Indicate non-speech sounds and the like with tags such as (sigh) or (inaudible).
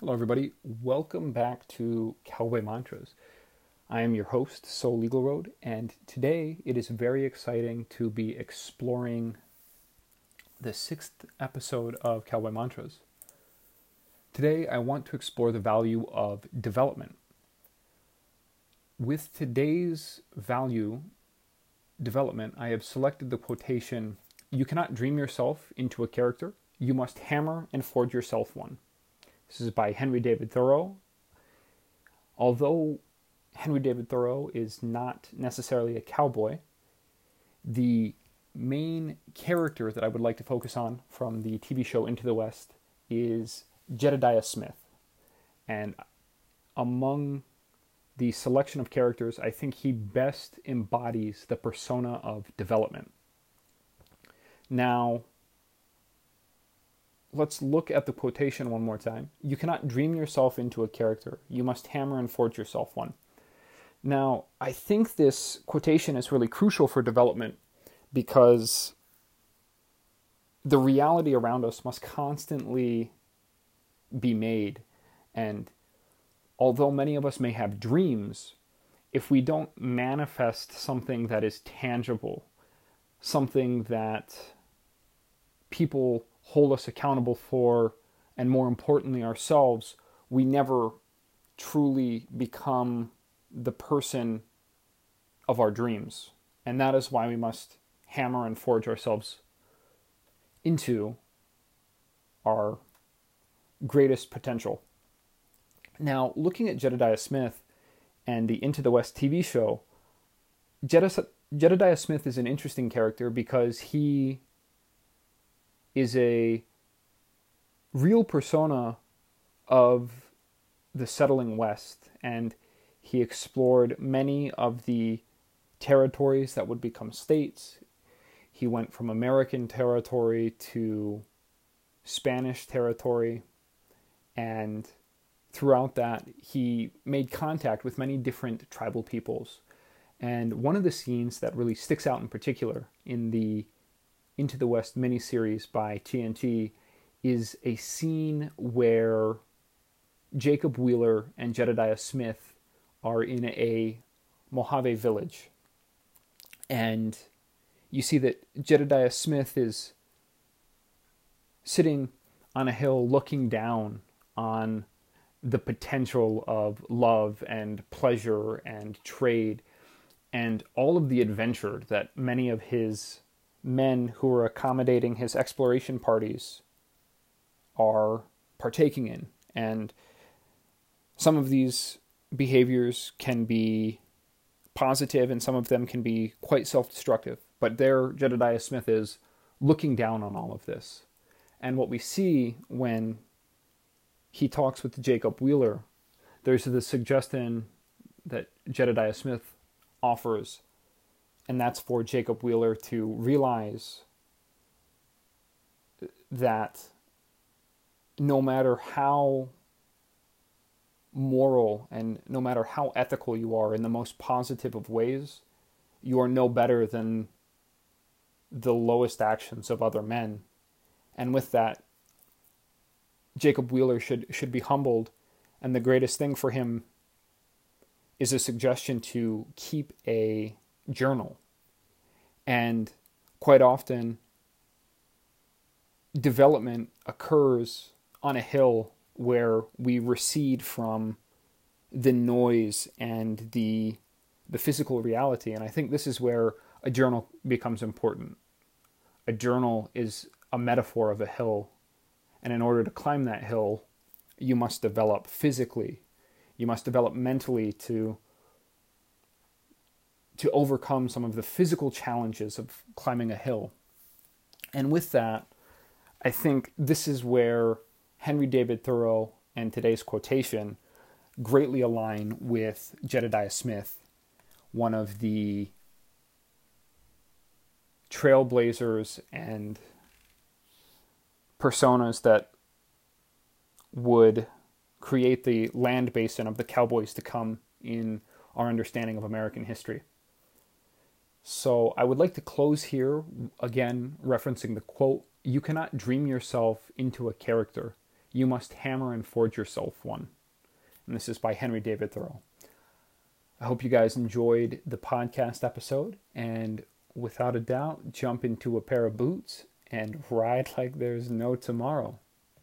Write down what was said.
Hello, everybody. Welcome back to Cowboy Mantras. I am your host, Soul Legal Road, and today it is very exciting to be exploring the sixth episode of Cowboy Mantras. Today, I want to explore the value of development. With today's value development, I have selected the quotation You cannot dream yourself into a character, you must hammer and forge yourself one. This is by Henry David Thoreau. Although Henry David Thoreau is not necessarily a cowboy, the main character that I would like to focus on from the TV show Into the West is Jedediah Smith. And among the selection of characters, I think he best embodies the persona of development. Now, let's look at the quotation one more time. You cannot dream yourself into a character. You must hammer and forge yourself one. Now, I think this quotation is really crucial for development because the reality around us must constantly be made. And although many of us may have dreams, if we don't manifest something that is tangible, something that people hold us accountable for, and more importantly, ourselves, we never truly become the person of our dreams. And that is why we must hammer and forge ourselves into our greatest potential. Now, looking at Jedediah Smith and the Into the West TV show, Jedediah Smith is an interesting character because he is a real persona of the settling West, and he explored many of the territories that would become states. He went from American territory to Spanish territory, and throughout that, he made contact with many different tribal peoples. And one of the scenes that really sticks out in particular in the into the West miniseries by TNT is a scene where Jacob Wheeler and Jedediah Smith are in a Mojave village. And you see that Jedediah Smith is sitting on a hill looking down on the potential of love and pleasure and trade and all of the adventure that many of his men who are accommodating his exploration parties are partaking in. And some of these behaviors can be positive and some of them can be quite self destructive. But there, Jedediah Smith is looking down on all of this. And what we see when he talks with Jacob Wheeler, there's the suggestion that Jedediah Smith offers and that's for Jacob Wheeler to realize that no matter how moral and no matter how ethical you are in the most positive of ways, you are no better than the lowest actions of other men. And with that, Jacob Wheeler should should be humbled, and the greatest thing for him is a suggestion to keep a journal. And quite often, development occurs on a hill where we recede from the noise and the the physical reality. And i think this is where a journal becomes important. A journal is a metaphor of a hill. And in order to climb that hill you must develop physically. You must develop mentally to to overcome some of the physical challenges of climbing a hill. And with that, I think this is where Henry David Thoreau and today's quotation greatly align with Jedediah Smith, one of the trailblazers and personas that would create the land basin of the cowboys to come in our understanding of American history. So I would like to close here again referencing the quote You cannot dream yourself into a character, you must hammer and forge yourself one. And this is by Henry David Thoreau. I hope you guys enjoyed the podcast episode and without a doubt jump into a pair of boots and (laughs) ride like there's no tomorrow.